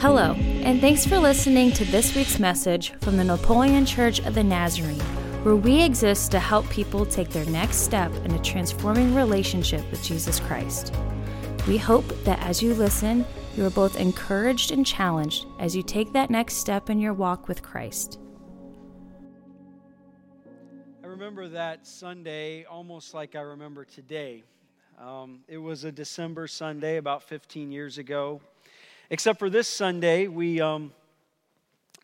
Hello, and thanks for listening to this week's message from the Napoleon Church of the Nazarene, where we exist to help people take their next step in a transforming relationship with Jesus Christ. We hope that as you listen, you are both encouraged and challenged as you take that next step in your walk with Christ. I remember that Sunday almost like I remember today. Um, it was a December Sunday about 15 years ago. Except for this Sunday, we, um,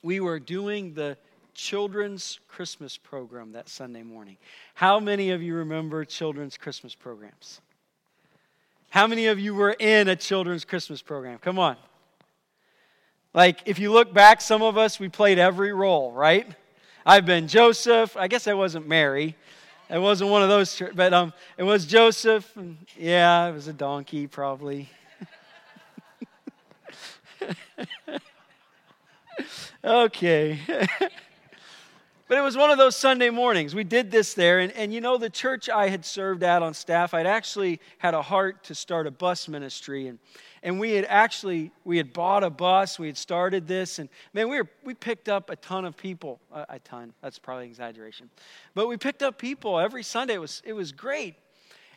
we were doing the children's Christmas program that Sunday morning. How many of you remember children's Christmas programs? How many of you were in a children's Christmas program? Come on. Like, if you look back, some of us, we played every role, right? I've been Joseph. I guess I wasn't Mary. It wasn't one of those, but um, it was Joseph. Yeah, it was a donkey, probably. okay. but it was one of those Sunday mornings. We did this there. And, and you know, the church I had served at on staff, I'd actually had a heart to start a bus ministry. And, and we had actually, we had bought a bus. We had started this. And man, we, were, we picked up a ton of people. A, a ton. That's probably exaggeration. But we picked up people every Sunday. It was, it was great.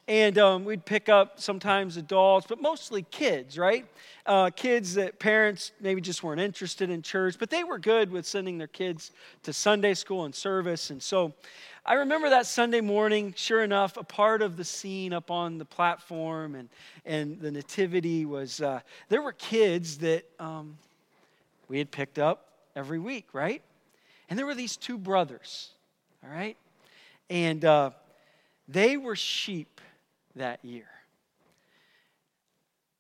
And um, we'd pick up sometimes adults, but mostly kids, right? Uh, kids that parents maybe just weren't interested in church, but they were good with sending their kids to Sunday school and service. And so I remember that Sunday morning, sure enough, a part of the scene up on the platform and, and the nativity was uh, there were kids that um, we had picked up every week, right? And there were these two brothers, all right? And uh, they were sheep that year.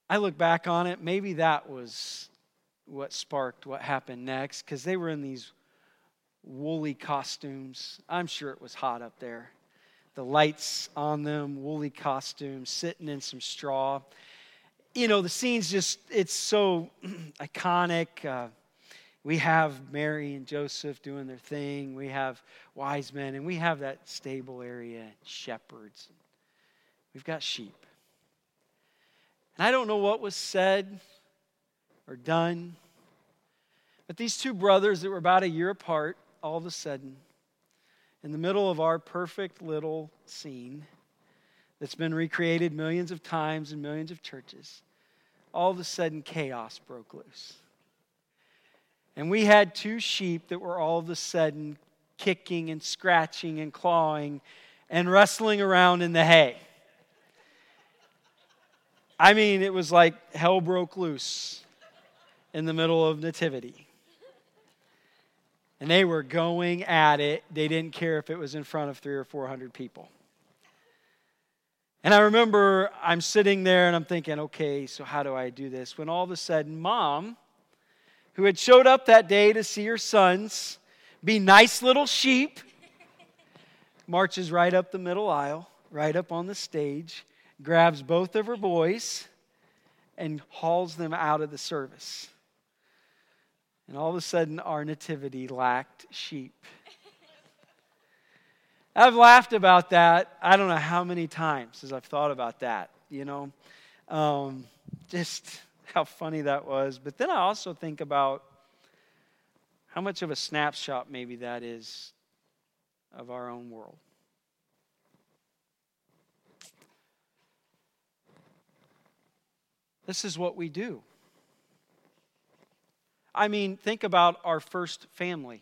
I look back on it, maybe that was what sparked what happened next because they were in these woolly costumes. I'm sure it was hot up there. The lights on them, woolly costumes, sitting in some straw. You know, the scene's just, it's so iconic. Uh, we have Mary and Joseph doing their thing. We have wise men, and we have that stable area, shepherds. We've got sheep. And I don't know what was said or done, but these two brothers that were about a year apart, all of a sudden, in the middle of our perfect little scene that's been recreated millions of times in millions of churches, all of a sudden chaos broke loose. And we had two sheep that were all of a sudden kicking and scratching and clawing and wrestling around in the hay. I mean, it was like hell broke loose in the middle of Nativity. And they were going at it. They didn't care if it was in front of three or 400 people. And I remember I'm sitting there and I'm thinking, okay, so how do I do this? When all of a sudden, mom, who had showed up that day to see her sons be nice little sheep, marches right up the middle aisle, right up on the stage, grabs both of her boys and hauls them out of the service. And all of a sudden, our nativity lacked sheep. I've laughed about that. I don't know how many times as I've thought about that, you know, um, just how funny that was. But then I also think about how much of a snapshot maybe that is of our own world. This is what we do. I mean, think about our first family.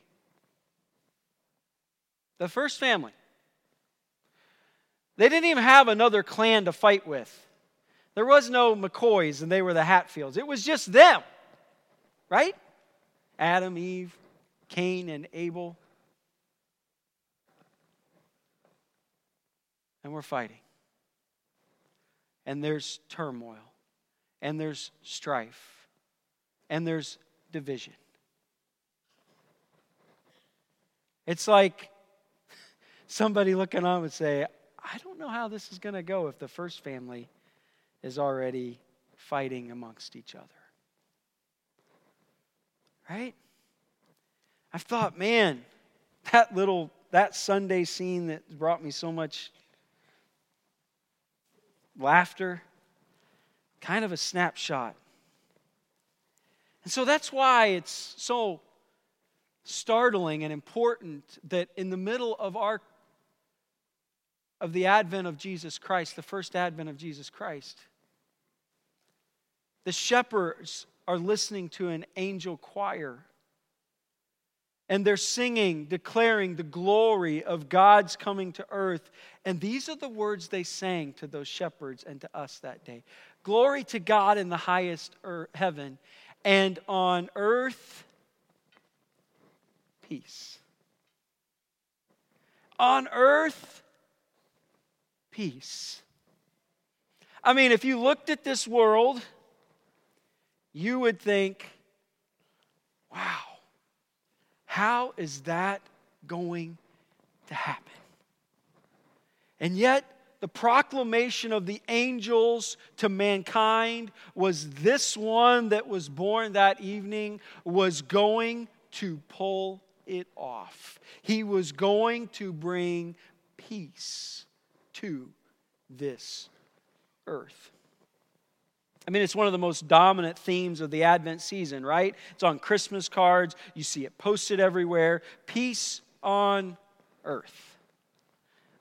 The first family. They didn't even have another clan to fight with. There was no McCoys and they were the Hatfields. It was just them, right? Adam, Eve, Cain, and Abel. And we're fighting. And there's turmoil and there's strife and there's division. It's like somebody looking on would say, I don't know how this is going to go if the first family is already fighting amongst each other. Right? I've thought, man, that little, that Sunday scene that brought me so much laughter kind of a snapshot. And so that's why it's so startling and important that in the middle of our of the advent of Jesus Christ, the first advent of Jesus Christ, the shepherds are listening to an angel choir. And they're singing, declaring the glory of God's coming to earth. And these are the words they sang to those shepherds and to us that day Glory to God in the highest er, heaven, and on earth, peace. On earth, peace. I mean, if you looked at this world, you would think, wow, how is that going to happen? And yet, the proclamation of the angels to mankind was this one that was born that evening was going to pull it off. He was going to bring peace to this earth. I mean, it's one of the most dominant themes of the Advent season, right? It's on Christmas cards. You see it posted everywhere. Peace on earth.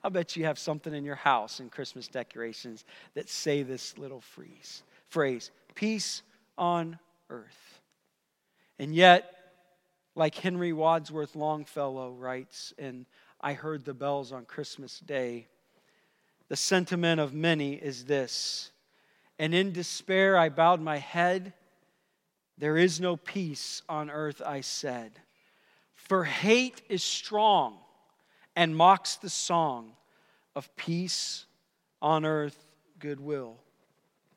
I bet you have something in your house in Christmas decorations that say this little phrase, phrase peace on earth. And yet, like Henry Wadsworth Longfellow writes in I Heard the Bells on Christmas Day, the sentiment of many is this and in despair I bowed my head. There is no peace on earth, I said. For hate is strong and mocks the song of peace on earth, goodwill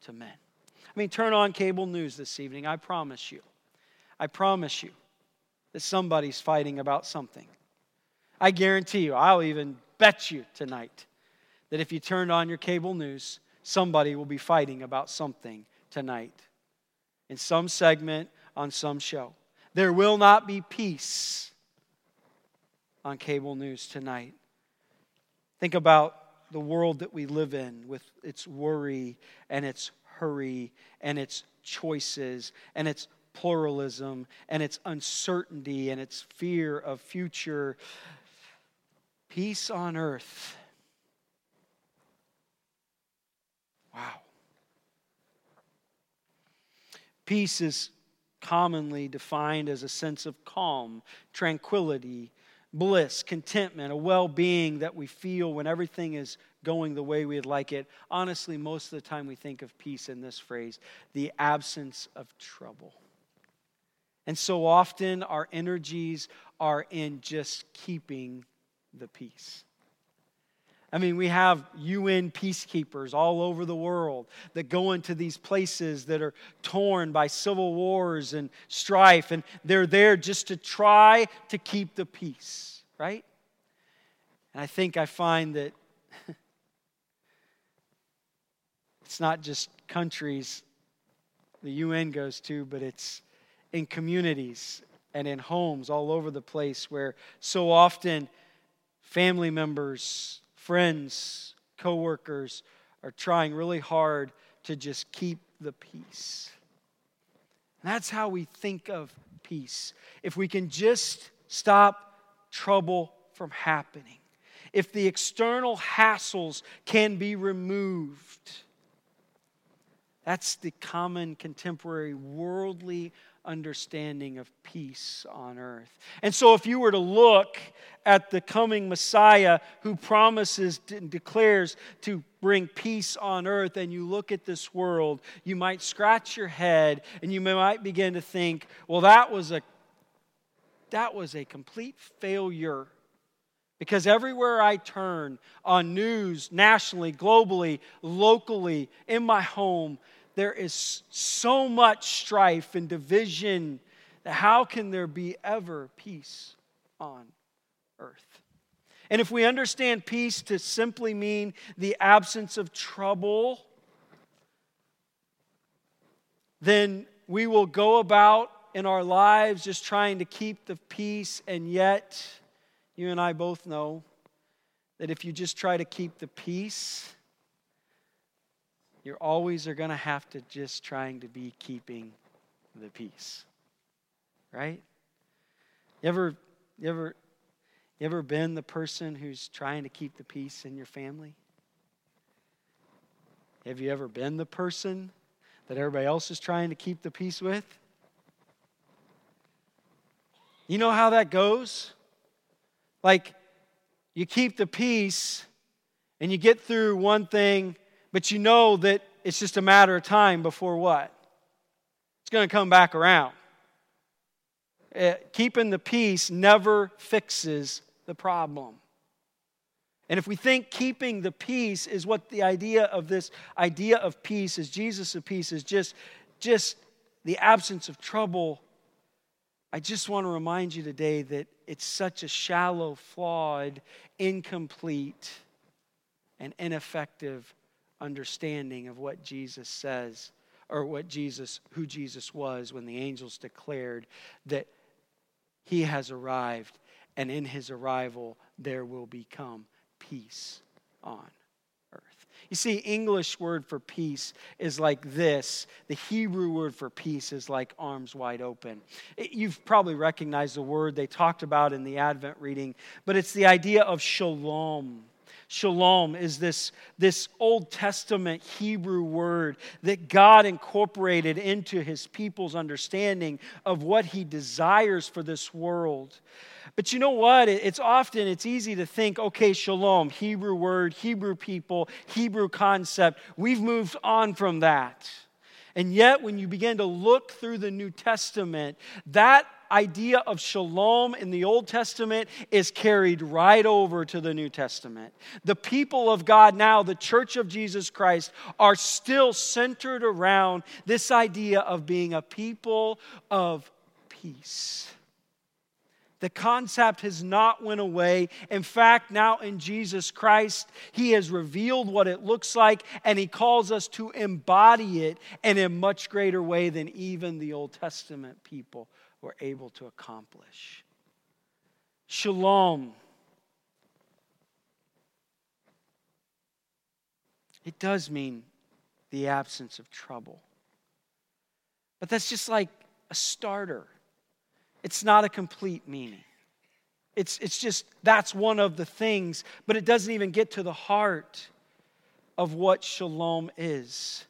to men. I mean, turn on cable news this evening. I promise you. I promise you that somebody's fighting about something. I guarantee you, I'll even bet you tonight that if you turned on your cable news, somebody will be fighting about something tonight in some segment on some show. There will not be peace on cable news tonight. Think about the world that we live in with its worry and its hurry and its choices and its pluralism and its uncertainty and its fear of future. Peace on earth Wow. Peace is commonly defined as a sense of calm, tranquility, bliss, contentment, a well being that we feel when everything is going the way we'd like it. Honestly, most of the time we think of peace in this phrase the absence of trouble. And so often our energies are in just keeping the peace. I mean, we have UN peacekeepers all over the world that go into these places that are torn by civil wars and strife, and they're there just to try to keep the peace, right? And I think I find that it's not just countries the UN goes to, but it's in communities and in homes all over the place where so often family members friends, coworkers are trying really hard to just keep the peace. that's how we think of peace. If we can just stop trouble from happening, if the external hassles can be removed, that's the common contemporary worldly understanding of peace on earth. And so, if you were to look at the coming Messiah who promises and declares to bring peace on earth, and you look at this world, you might scratch your head and you might begin to think, well, that was a that was a complete failure. Because everywhere I turn on news, nationally, globally, locally, in my home, there is so much strife and division that how can there be ever peace on earth? And if we understand peace to simply mean the absence of trouble, then we will go about in our lives just trying to keep the peace, and yet, you and I both know that if you just try to keep the peace, you always are going to have to just trying to be keeping the peace. right? You ever, you ever, you ever been the person who's trying to keep the peace in your family? Have you ever been the person that everybody else is trying to keep the peace with? You know how that goes? Like, you keep the peace and you get through one thing, but you know that it's just a matter of time before what? It's going to come back around. Uh, keeping the peace never fixes the problem. And if we think keeping the peace is what the idea of this idea of peace is, Jesus of peace is just, just the absence of trouble, I just want to remind you today that it's such a shallow, flawed, incomplete, and ineffective understanding of what Jesus says or what Jesus who Jesus was when the angels declared that he has arrived and in his arrival there will become peace on earth. You see, English word for peace is like this. The Hebrew word for peace is like arms wide open. You've probably recognized the word they talked about in the Advent reading, but it's the idea of shalom. Shalom is this, this Old Testament Hebrew word that God incorporated into his people's understanding of what he desires for this world. But you know what? It's often, it's easy to think, okay, shalom, Hebrew word, Hebrew people, Hebrew concept. We've moved on from that. And yet, when you begin to look through the New Testament, that idea of shalom in the Old Testament is carried right over to the New Testament. The people of God now, the church of Jesus Christ, are still centered around this idea of being a people of peace. The concept has not went away. In fact, now in Jesus Christ, he has revealed what it looks like and he calls us to embody it in a much greater way than even the Old Testament people were able to accomplish. Shalom. It does mean the absence of trouble. But that's just like a starter. It's not a complete meaning. It's, it's just that's one of the things, but it doesn't even get to the heart of what shalom is.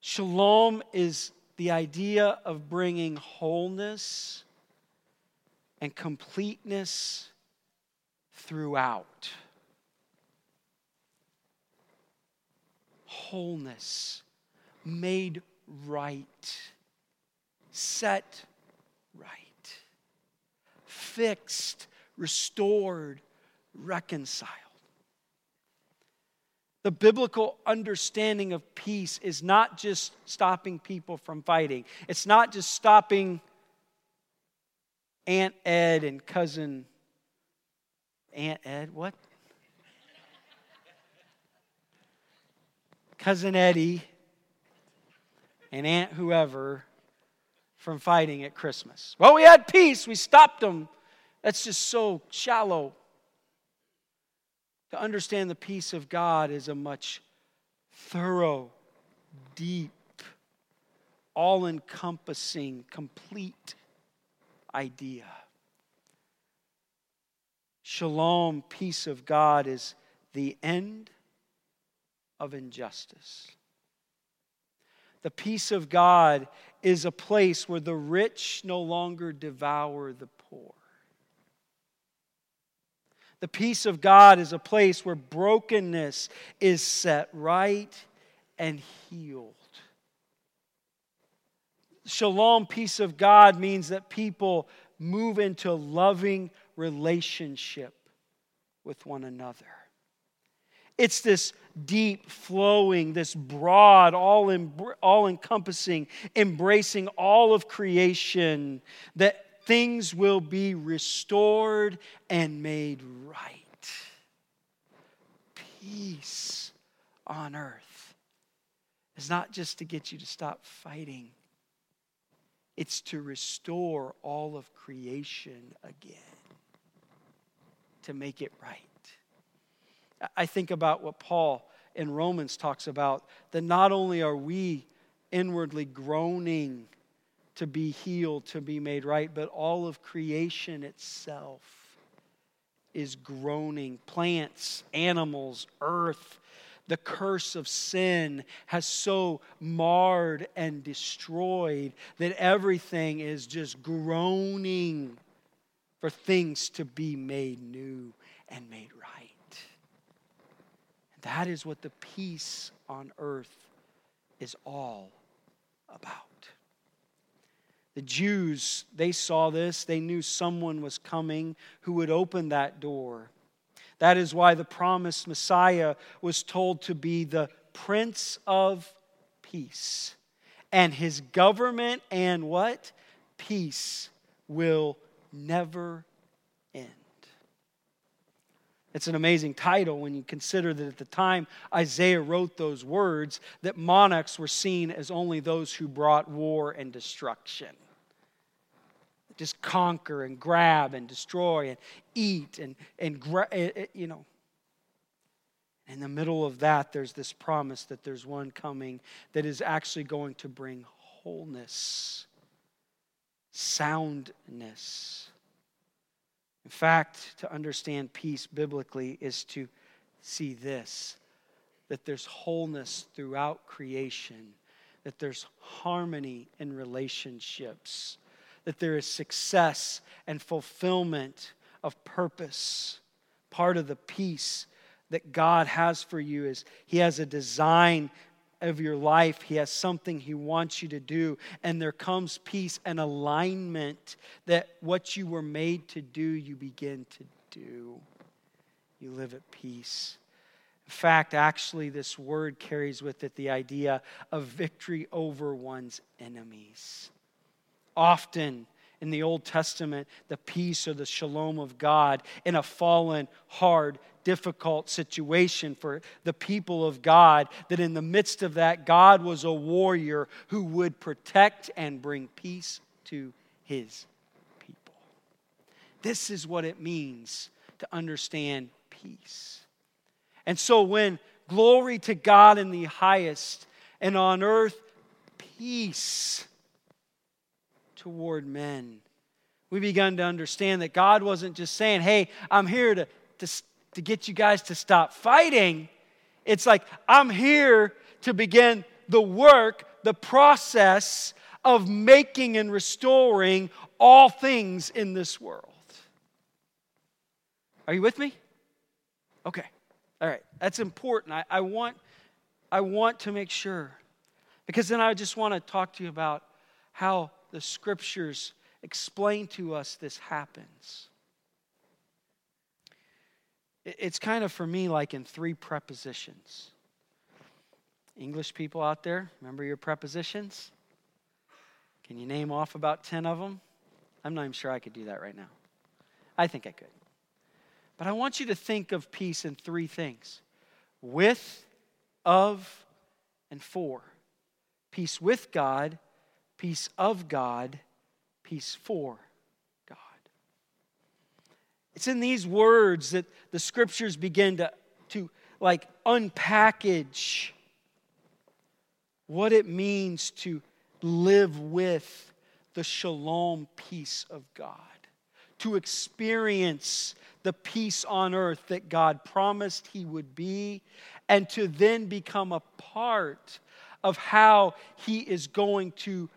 Shalom is the idea of bringing wholeness and completeness throughout. Wholeness, made right, set right, fixed, restored, reconciled. The biblical understanding of peace is not just stopping people from fighting. It's not just stopping Aunt Ed and cousin Aunt Ed, what? cousin Eddie and Aunt whoever from fighting at Christmas. Well, we had peace, we stopped them. That's just so shallow. To understand the peace of God is a much thorough, deep, all encompassing, complete idea. Shalom, peace of God, is the end of injustice. The peace of God is a place where the rich no longer devour the poor. The peace of God is a place where brokenness is set right and healed. Shalom, peace of God, means that people move into loving relationship with one another. It's this deep, flowing, this broad, all, all encompassing, embracing all of creation, that things will be restored and made right. Peace on earth is not just to get you to stop fighting, it's to restore all of creation again, to make it right. I think about what Paul in Romans talks about that not only are we inwardly groaning to be healed, to be made right, but all of creation itself is groaning. Plants, animals, earth, the curse of sin has so marred and destroyed that everything is just groaning for things to be made new and made right. That is what the peace on earth is all about. The Jews, they saw this. They knew someone was coming who would open that door. That is why the promised Messiah was told to be the Prince of Peace. And his government and what? Peace will never. It's an amazing title when you consider that at the time Isaiah wrote those words, that monarchs were seen as only those who brought war and destruction. Just conquer and grab and destroy and eat and, and gra- eh, eh, you know. In the middle of that, there's this promise that there's one coming that is actually going to bring wholeness, soundness in fact, to understand peace biblically is to see this that there's wholeness throughout creation, that there's harmony in relationships, that there is success and fulfillment of purpose. Part of the peace that God has for you is He has a design of your life. He has something He wants you to do. And there comes peace and alignment that what you were made to do, you begin to do. You live at peace. In fact, actually, this word carries with it the idea of victory over one's enemies. Often, in the Old Testament the peace or the shalom of God in a fallen, hard, difficult situation for the people of God, that in the midst of that, God was a warrior who would protect and bring peace to his people. This is what it means to understand peace. And so when glory to God in the highest and on earth peace toward men. We begun to understand that God wasn't just saying, hey, I'm here to, to, to get you guys to stop fighting. It's like, I'm here to begin the work, the process of making and restoring all things in this world. Are you with me? Okay. All right. That's important. I, I, want, I want to make sure. Because then I just want to talk to you about how the scriptures explain to us this happens. It's kind of for me like in three prepositions. English people out there, remember your prepositions? Can you name off about 10 of them? I'm not even sure I could do that right now. I think I could. But I want you to think of peace in three things with, of, and for. Peace with God, peace of God, peace for. It's in these words that the scriptures begin to, to like unpackage what it means to live with the shalom peace of God, to experience the peace on earth that God promised He would be, and to then become a part of how He is going to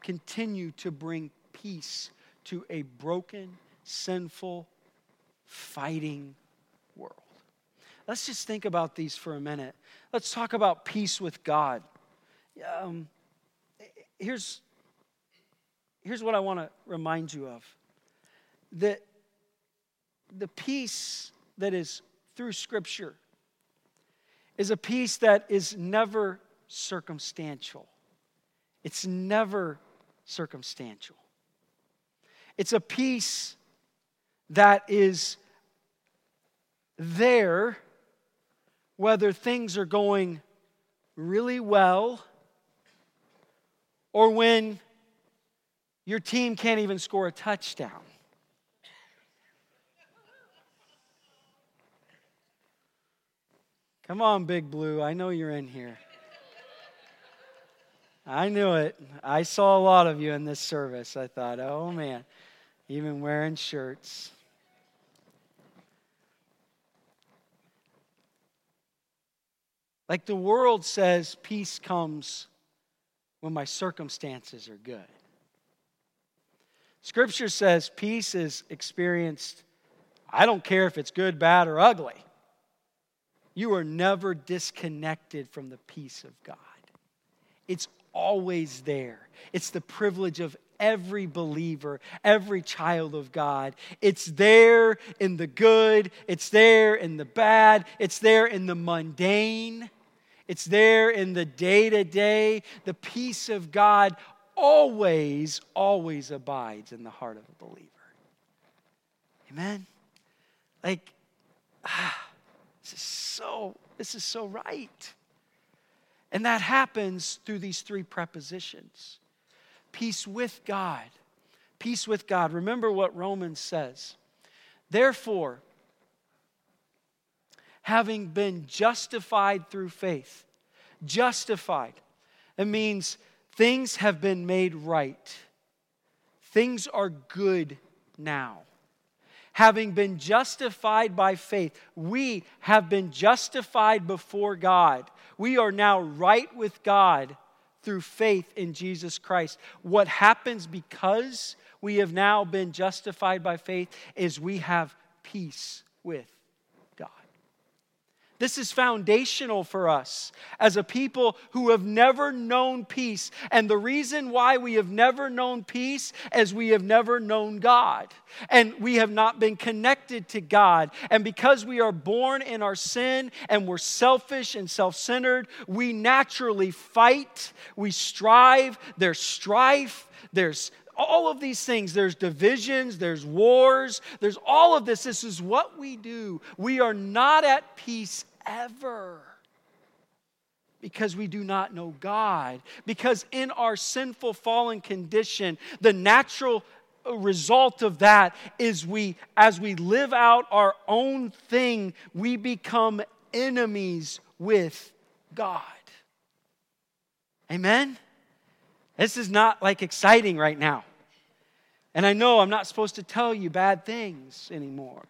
continue to bring peace to a broken, sinful, fighting world. Let's just think about these for a minute. Let's talk about peace with God. Um, here's, here's what I want to remind you of that the peace that is through Scripture is a peace that is never circumstantial. It's never circumstantial. It's a peace that is there whether things are going really well or when your team can't even score a touchdown. Come on, Big Blue. I know you're in here. I knew it. I saw a lot of you in this service. I thought, oh man, even wearing shirts. Like the world says, peace comes when my circumstances are good. Scripture says peace is experienced, I don't care if it's good, bad, or ugly. You are never disconnected from the peace of God. It's always there. It's the privilege of every believer, every child of God. It's there in the good, it's there in the bad, it's there in the mundane. It's there in the day to day. The peace of God always, always abides in the heart of a believer. Amen? Like, ah, this is so, this is so right. And that happens through these three prepositions peace with God. Peace with God. Remember what Romans says. Therefore, having been justified through faith, justified, it means things have been made right, things are good now having been justified by faith. We have been justified before God. We are now right with God through faith in Jesus Christ. What happens because we have now been justified by faith is we have peace with this is foundational for us as a people who have never known peace. And the reason why we have never known peace is we have never known God. And we have not been connected to God. And because we are born in our sin and we're selfish and self centered, we naturally fight, we strive, there's strife, there's all of these things. There's divisions, there's wars, there's all of this. This is what we do. We are not at peace ever because we do not know God. Because in our sinful fallen condition, the natural result of that is we as we live out our own thing, we become enemies with God. Amen. This is not like exciting right now. And I know I'm not supposed to tell you bad things anymore.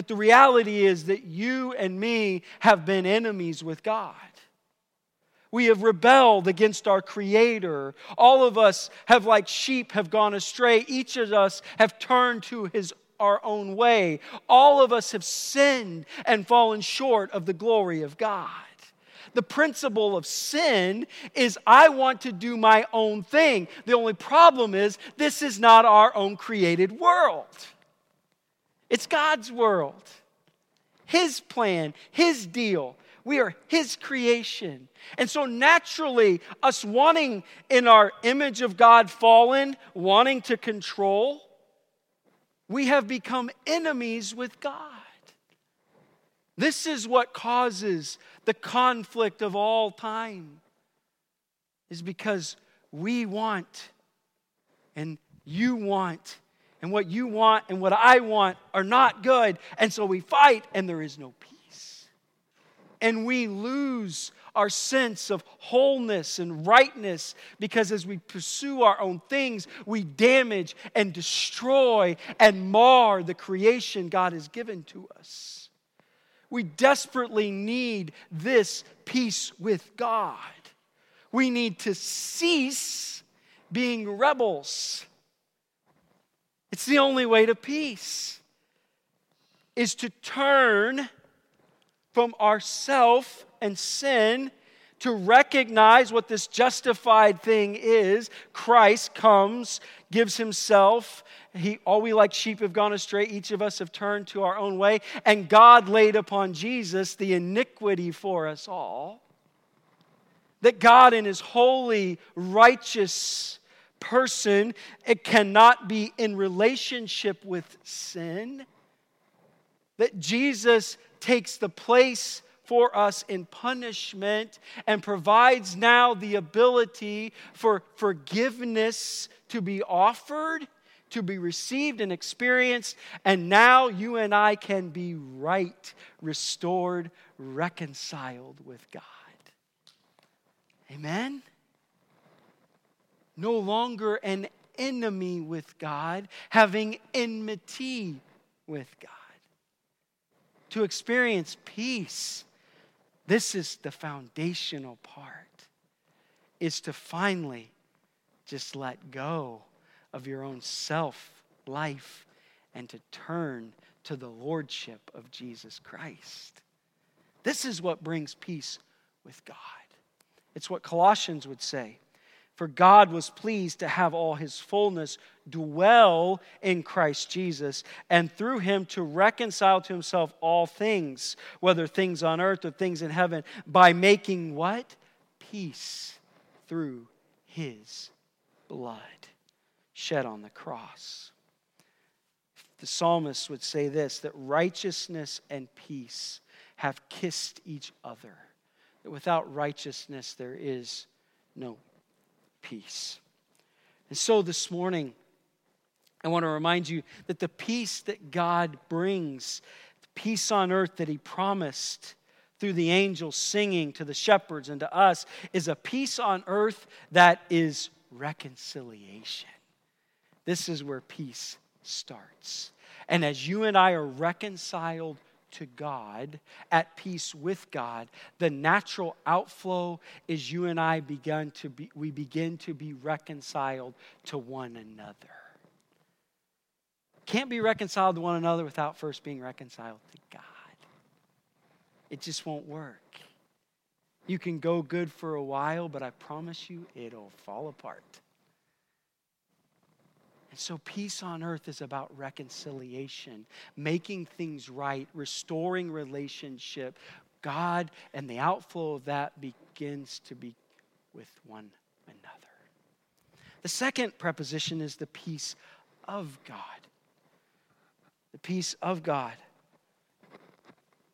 But the reality is that you and me have been enemies with God. We have rebelled against our Creator. All of us have, like sheep, have gone astray. Each of us have turned to his our own way. All of us have sinned and fallen short of the glory of God. The principle of sin is I want to do my own thing. The only problem is this is not our own created world. It's God's world, His plan, His deal. We are His creation. And so, naturally, us wanting in our image of God fallen, wanting to control, we have become enemies with God. This is what causes the conflict of all time, is because we want and you want and what you want and what I want are not good. And so we fight, and there is no peace. And we lose our sense of wholeness and rightness because as we pursue our own things, we damage and destroy and mar the creation God has given to us. We desperately need this peace with God. We need to cease being rebels it's the only way to peace is to turn from ourself and sin to recognize what this justified thing is. Christ comes, gives himself. He, all we like sheep have gone astray. Each of us have turned to our own way. And God laid upon Jesus the iniquity for us all. That God, in his holy, righteous, person. It cannot be in relationship with sin. That Jesus takes the place for us in punishment and provides now the ability for forgiveness to be offered, to be received and experienced. And now you and I can be right, restored, reconciled with God. Amen? No longer an enemy with God, having enmity with God. To experience peace, this is the foundational part, is to finally just let go of your own self life and to turn to the lordship of Jesus Christ. This is what brings peace with God. It's what Colossians would say. For God was pleased to have all his fullness dwell in Christ Jesus, and through him to reconcile to himself all things, whether things on earth or things in heaven, by making what? Peace through his blood shed on the cross. The psalmist would say this that righteousness and peace have kissed each other, that without righteousness there is no peace. And so this morning, I want to remind you that the peace that God brings, the peace on earth that He promised through the angels singing to the shepherds and to us, is a peace on earth that is reconciliation. This is where peace starts. And as you and I are reconciled to God, at peace with God, the natural outflow is you and I begun to be, we begin to be reconciled to one another. Can't be reconciled to one another without first being reconciled to God. It just won't work. You can go good for a while, but I promise you it'll fall apart. And so, peace on earth is about reconciliation, making things right, restoring relationship. God and the outflow of that begins to be with one another. The second preposition is the peace of God. The peace of God.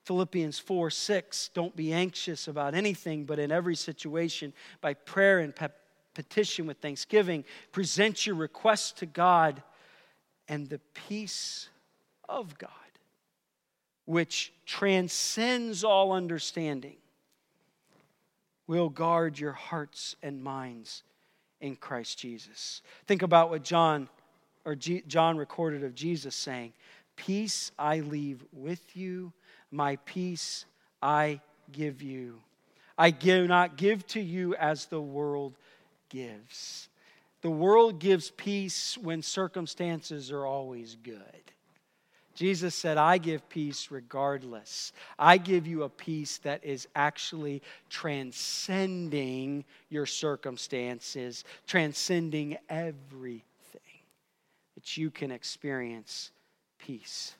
Philippians 4 6, don't be anxious about anything, but in every situation, by prayer and petition with thanksgiving. Present your request to God, and the peace of God, which transcends all understanding, will guard your hearts and minds in Christ Jesus. Think about what John or G, John recorded of Jesus saying, "Peace I leave with you, my peace I give you. I do not give to you as the world gives. The world gives peace when circumstances are always good. Jesus said, I give peace regardless. I give you a peace that is actually transcending your circumstances, transcending everything, that you can experience peace.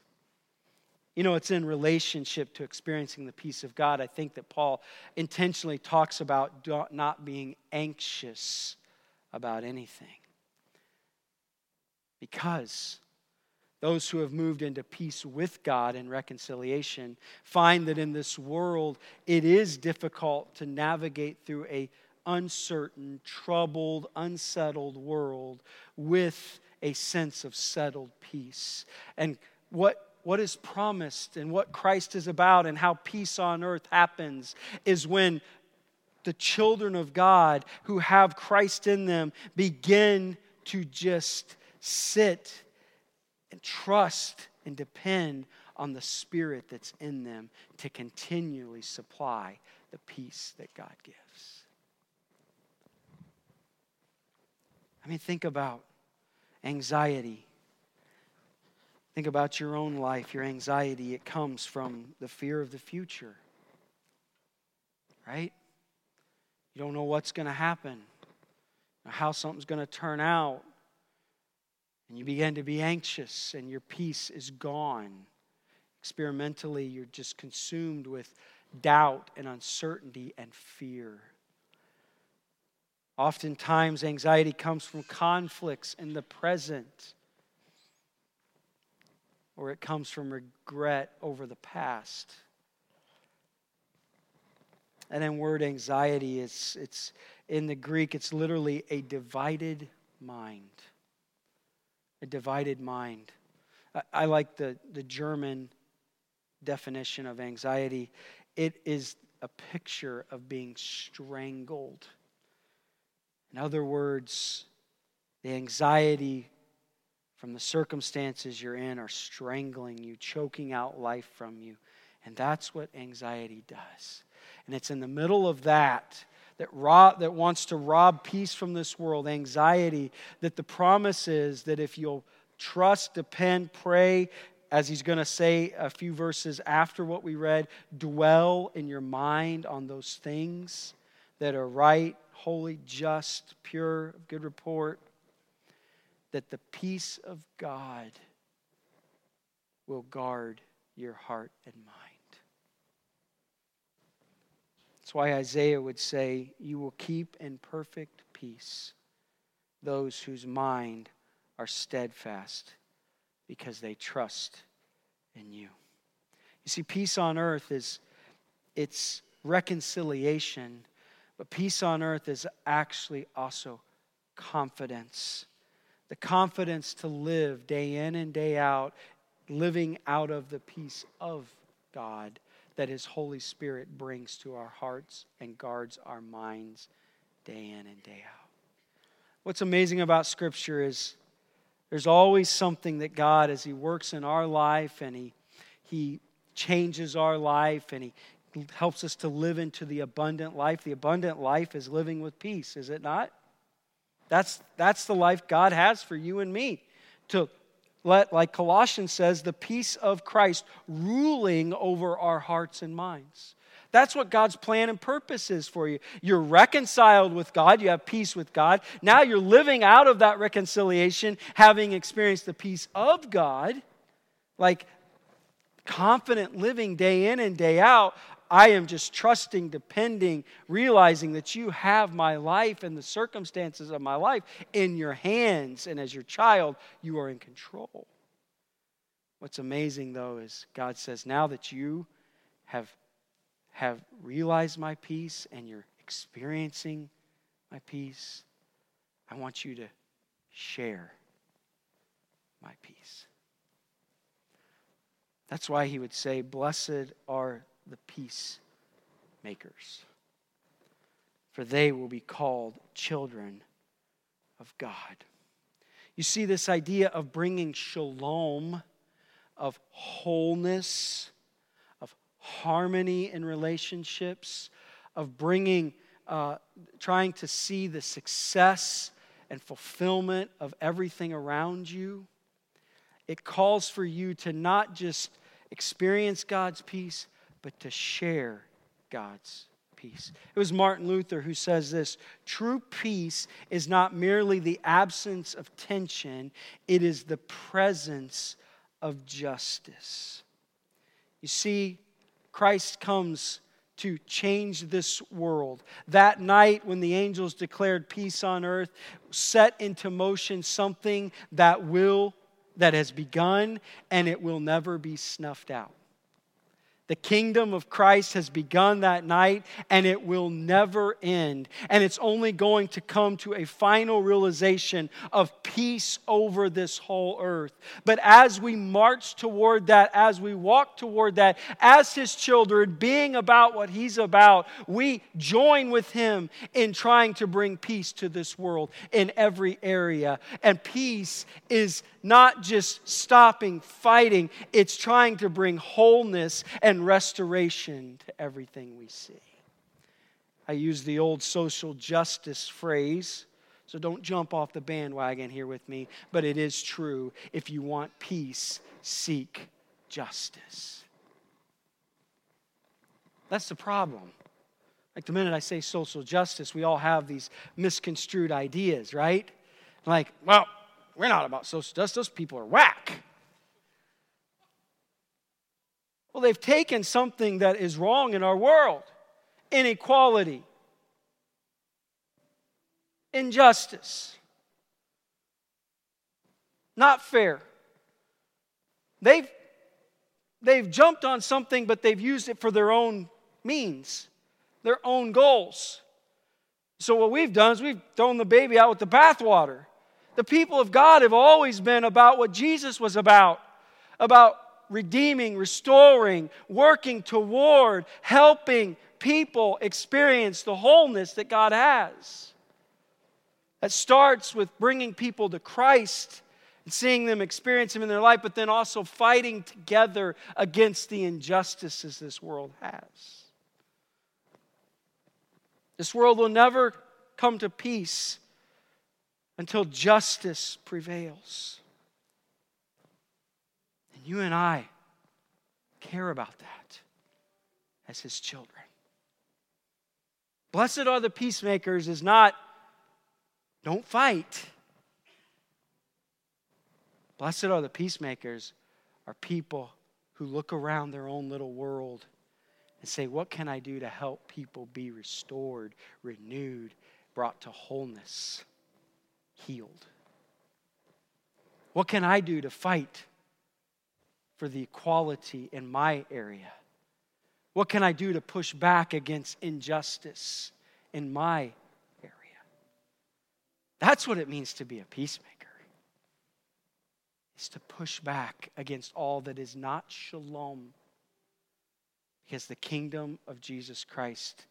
You know, it's in relationship to experiencing the peace of God. I think that Paul intentionally talks about not being anxious about anything. Because those who have moved into peace with God and reconciliation find that in this world it is difficult to navigate through a uncertain, troubled, unsettled world with a sense of settled peace. And what what is promised and what Christ is about and how peace on earth happens is when the children of God who have Christ in them begin to just sit and trust and depend on the Spirit that's in them to continually supply the peace that God gives. I mean, think about anxiety Think about your own life, your anxiety. It comes from the fear of the future, right? You don't know what's going to happen, how something's going to turn out. And you begin to be anxious, and your peace is gone. Experimentally, you're just consumed with doubt and uncertainty and fear. Oftentimes, anxiety comes from conflicts in the present or it comes from regret over the past. And then word anxiety is it's in the Greek it's literally a divided mind. A divided mind. I, I like the, the German definition of anxiety. It is a picture of being strangled. In other words, the anxiety from the circumstances you're in are strangling you, choking out life from you. And that's what anxiety does. And it's in the middle of that that, that wants to rob peace from this world, anxiety, that the promise is that if you'll trust, depend, pray, as he's going to say a few verses after what we read, dwell in your mind on those things that are right, holy, just, pure, good report, that the peace of God will guard your heart and mind. That's why Isaiah would say, You will keep in perfect peace those whose mind are steadfast because they trust in you. You see, peace on earth is it's reconciliation, but peace on earth is actually also confidence. The confidence to live day in and day out, living out of the peace of God that His Holy Spirit brings to our hearts and guards our minds day in and day out. What's amazing about Scripture is there's always something that God, as He works in our life and He, he changes our life and He helps us to live into the abundant life. The abundant life is living with peace, is it not? That's, that's the life God has for you and me to let, like Colossians says, the peace of Christ ruling over our hearts and minds. That's what God's plan and purpose is for you. You're reconciled with God, you have peace with God. Now you're living out of that reconciliation, having experienced the peace of God, like confident living day in and day out. I am just trusting, depending, realizing that you have my life and the circumstances of my life in your hands. And as your child, you are in control. What's amazing, though, is God says, now that you have, have realized my peace and you're experiencing my peace, I want you to share my peace. That's why he would say, Blessed are the peacemakers, for they will be called children of God. You see, this idea of bringing shalom, of wholeness, of harmony in relationships, of bringing, uh, trying to see the success and fulfillment of everything around you. It calls for you to not just experience God's peace, but to share God's peace. It was Martin Luther who says this true peace is not merely the absence of tension, it is the presence of justice. You see, Christ comes to change this world. That night, when the angels declared peace on earth, set into motion something that will, that has begun, and it will never be snuffed out. The kingdom of Christ has begun that night and it will never end. And it's only going to come to a final realization of peace over this whole earth. But as we march toward that, as we walk toward that, as His children, being about what He's about, we join with Him in trying to bring peace to this world in every area. And peace is not just stopping fighting, it's trying to bring wholeness and restoration to everything we see. I use the old social justice phrase, so don't jump off the bandwagon here with me, but it is true. If you want peace, seek justice. That's the problem. Like the minute I say social justice, we all have these misconstrued ideas, right? Like, well, we're not about social justice. Those people are whack. Well, they've taken something that is wrong in our world inequality, injustice, not fair. They've, they've jumped on something, but they've used it for their own means, their own goals. So, what we've done is we've thrown the baby out with the bathwater. The people of God have always been about what Jesus was about about redeeming, restoring, working toward, helping people experience the wholeness that God has. That starts with bringing people to Christ and seeing them experience Him in their life, but then also fighting together against the injustices this world has. This world will never come to peace until justice prevails. And you and I care about that as His children. Blessed are the peacemakers is not don't fight. Blessed are the peacemakers, are people who look around their own little world and say, What can I do to help people be restored, renewed, brought to wholeness, healed? What can I do to fight for the equality in my area? What can I do to push back against injustice in my area? That's what it means to be a peacemaker. Is to push back against all that is not shalom because the kingdom of Jesus Christ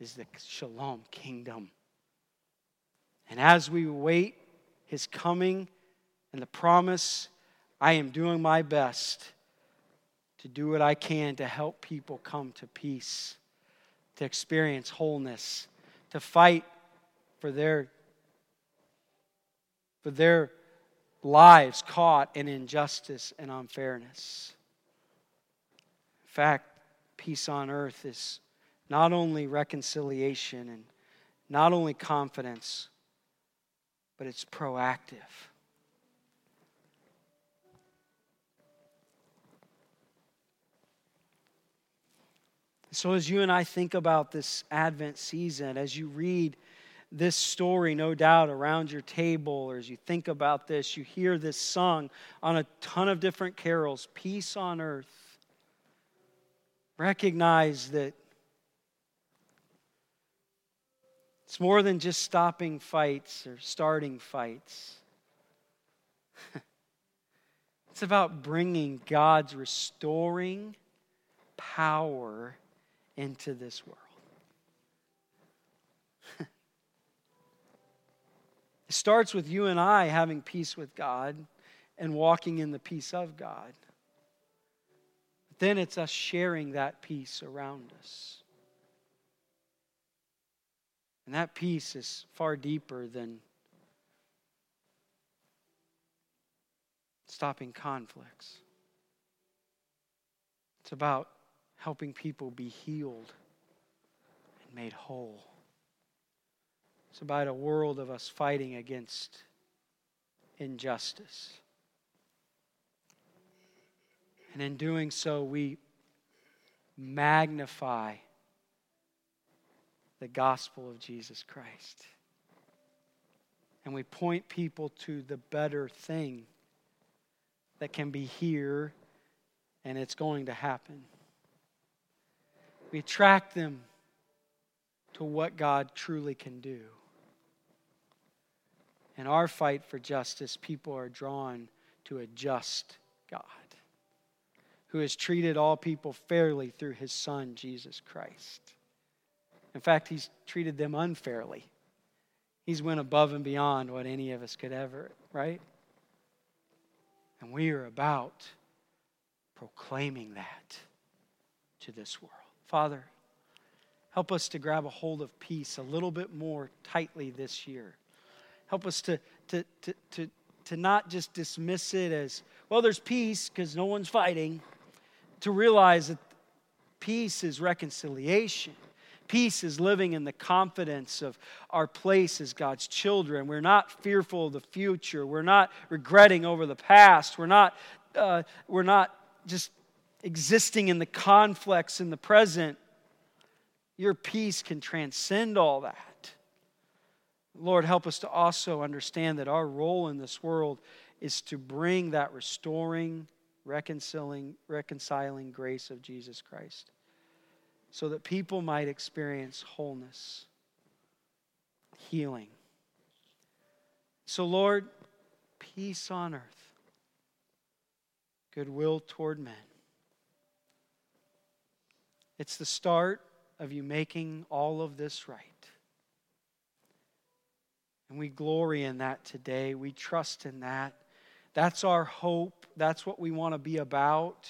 is the shalom kingdom. And as we wait his coming and the promise, I am doing my best to do what I can to help people come to peace, to experience wholeness, to fight for their for their lives caught in injustice and unfairness. In fact, peace on earth is not only reconciliation and not only confidence, but it's proactive. So, as you and I think about this Advent season, as you read this story, no doubt, around your table, or as you think about this, you hear this sung on a ton of different carols Peace on earth Recognize that it's more than just stopping fights or starting fights. it's about bringing God's restoring power into this world. it starts with you and I having peace with God and walking in the peace of God then it's us sharing that peace around us. And that peace is far deeper than stopping conflicts. It's about helping people be healed and made whole. It's about a world of us fighting against injustice. And in doing so, we magnify the gospel of Jesus Christ. And we point people to the better thing that can be here and it's going to happen. We attract them to what God truly can do. In our fight for justice, people are drawn to a just God who has treated all people fairly through his Son, Jesus Christ. In fact, he's treated them unfairly. He's went above and beyond what any of us could ever, right? And we are about proclaiming that to this world. Father, help us to grab a hold of peace a little bit more tightly this year. Help us to, to, to, to, to not just dismiss it as, well, there's peace because no one's fighting to realize that peace is reconciliation. Peace is living in the confidence of our place as God's children. We're not fearful of the future. We're not regretting over the past. We're not, uh, we're not just existing in the conflicts in the present. Your peace can transcend all that. Lord, help us to also understand that our role in this world is to bring that restoring reconciling, reconciling grace of Jesus Christ so that people might experience wholeness, healing. So, Lord, peace on earth, goodwill toward men. It's the start of you making all of this right. And we glory in that today. We trust in that. That's our hope. That's what we want to be about.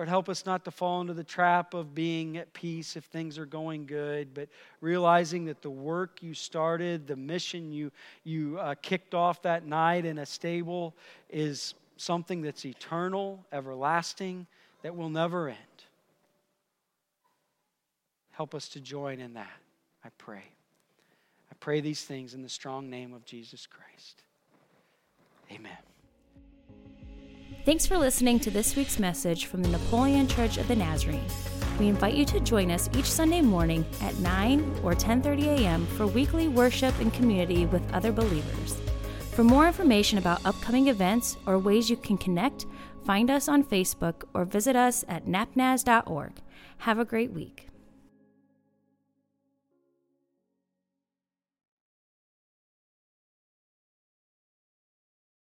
Lord, help us not to fall into the trap of being at peace if things are going good, but realizing that the work you started, the mission you, you uh, kicked off that night in a stable, is something that's eternal, everlasting, that will never end. Help us to join in that, I pray. I pray these things in the strong name of Jesus Christ. Amen. Thanks for listening to this week's message from the Napoleon Church of the Nazarene. We invite you to join us each Sunday morning at 9 or 10:30 a.m. for weekly worship and community with other believers. For more information about upcoming events or ways you can connect, find us on Facebook or visit us at napnaz.org. Have a great week.